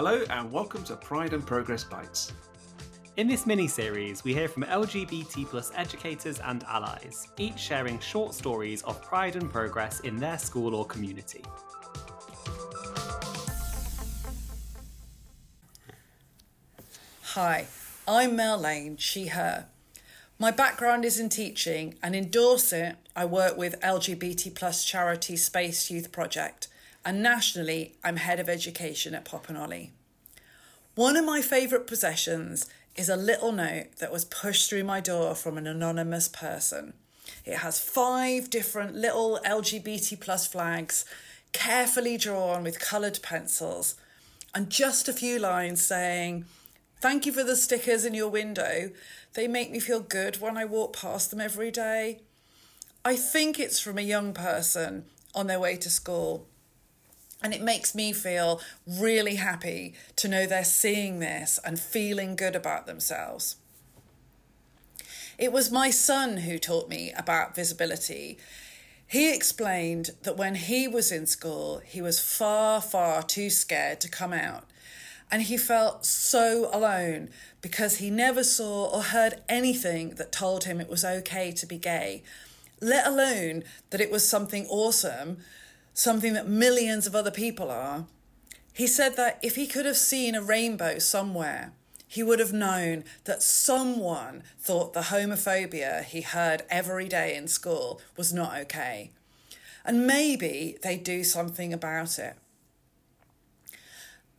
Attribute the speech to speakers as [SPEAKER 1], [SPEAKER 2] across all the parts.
[SPEAKER 1] Hello, and welcome to Pride and Progress Bites.
[SPEAKER 2] In this mini series, we hear from LGBT plus educators and allies, each sharing short stories of pride and progress in their school or community.
[SPEAKER 3] Hi, I'm Mel Lane, she, her. My background is in teaching, and in Dorset, I work with LGBT plus charity Space Youth Project, and nationally, I'm head of education at Pop'n'Olly. One of my favourite possessions is a little note that was pushed through my door from an anonymous person. It has five different little LGBT plus flags, carefully drawn with coloured pencils, and just a few lines saying, Thank you for the stickers in your window. They make me feel good when I walk past them every day. I think it's from a young person on their way to school. And it makes me feel really happy to know they're seeing this and feeling good about themselves. It was my son who taught me about visibility. He explained that when he was in school, he was far, far too scared to come out and he felt so alone because he never saw or heard anything that told him it was okay to be gay, let alone that it was something awesome, something that millions of other people are. He said that if he could have seen a rainbow somewhere, he would have known that someone thought the homophobia he heard every day in school was not okay. And maybe they'd do something about it.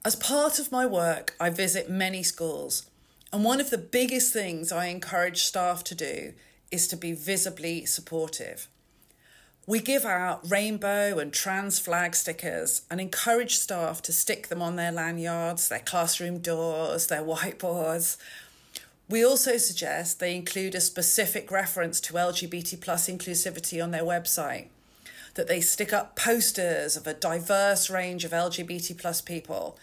[SPEAKER 3] As part of my work, I visit many schools, and one of the biggest things I encourage staff to do is to be visibly supportive. We give out rainbow and trans flag stickers and encourage staff to stick them on their lanyards, their classroom doors, their whiteboards. We also suggest they include a specific reference to LGBT plus inclusivity on their website that they stick up posters of a diverse range of LGBT plus people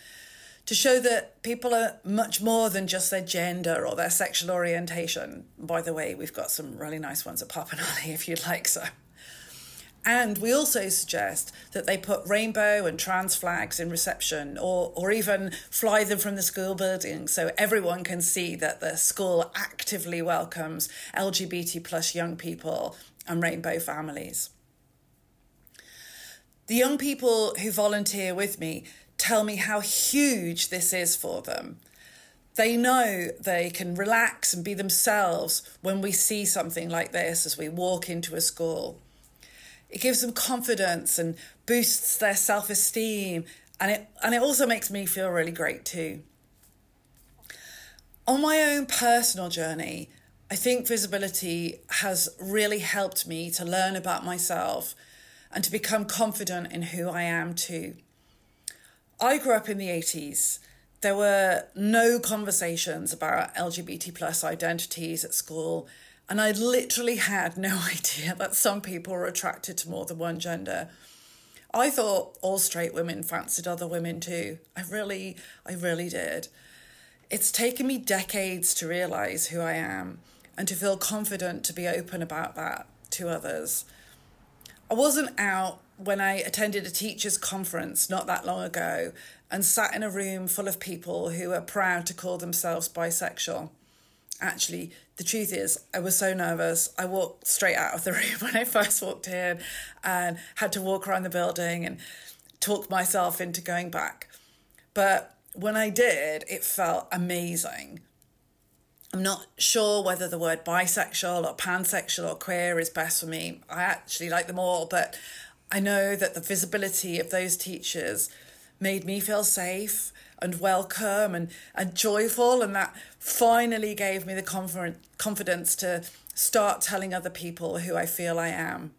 [SPEAKER 3] to show that people are much more than just their gender or their sexual orientation. By the way, we've got some really nice ones at Pop'n'Olly if you'd like so. And we also suggest that they put rainbow and trans flags in reception or, or even fly them from the school building so everyone can see that the school actively welcomes LGBT plus young people and rainbow families. The young people who volunteer with me tell me how huge this is for them. They know they can relax and be themselves when we see something like this as we walk into a school. It gives them confidence and boosts their self esteem, and it, and it also makes me feel really great too. On my own personal journey, I think visibility has really helped me to learn about myself and to become confident in who I am too. I grew up in the 80s. There were no conversations about LGBT plus identities at school, and I literally had no idea that some people are attracted to more than one gender. I thought all straight women fancied other women too. I really, I really did. It's taken me decades to realize who I am and to feel confident to be open about that to others. I wasn't out when I attended a teachers' conference not that long ago and sat in a room full of people who are proud to call themselves bisexual. Actually, the truth is, I was so nervous. I walked straight out of the room when I first walked in and had to walk around the building and talk myself into going back. But when I did, it felt amazing. I'm not sure whether the word bisexual or pansexual or queer is best for me. I actually like them all, but I know that the visibility of those teachers made me feel safe and welcome and, and joyful, and that finally gave me the conf- confidence to start telling other people who I feel I am.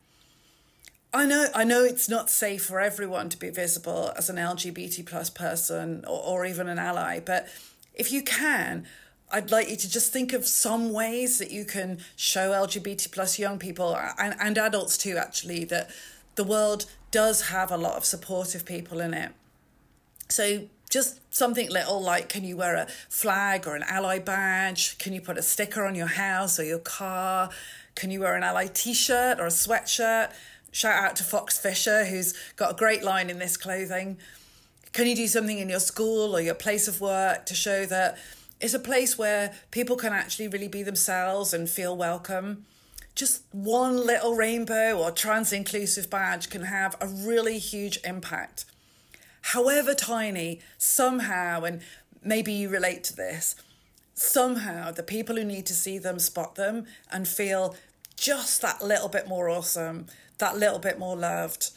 [SPEAKER 3] I know I know it's not safe for everyone to be visible as an LGBT plus person or, or even an ally, but if you can, I'd like you to just think of some ways that you can show LGBT plus young people and, and adults too, actually, that the world does have a lot of supportive people in it. So just something little like can you wear a flag or an ally badge? Can you put a sticker on your house or your car? Can you wear an ally t shirt or a sweatshirt? Shout out to Fox Fisher, who's got a great line in this clothing Can you do something in your school or your place of work to show that it's a place where people can actually really be themselves and feel welcome? Just one little rainbow or trans inclusive badge can have a really huge impact. However tiny, somehow, and maybe you relate to this, somehow the people who need to see them spot them and feel just that little bit more awesome, that little bit more loved,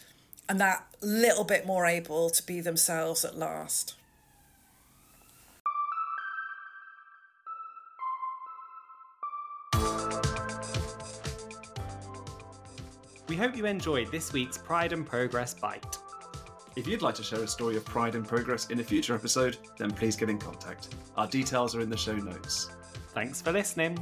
[SPEAKER 3] and that little bit more able to be themselves at last.
[SPEAKER 2] We hope you enjoyed this week's Pride and Progress Bite.
[SPEAKER 1] If you'd like to share a story of pride and progress in a future episode, then please get in contact. Our details are in the show notes.
[SPEAKER 2] Thanks for listening.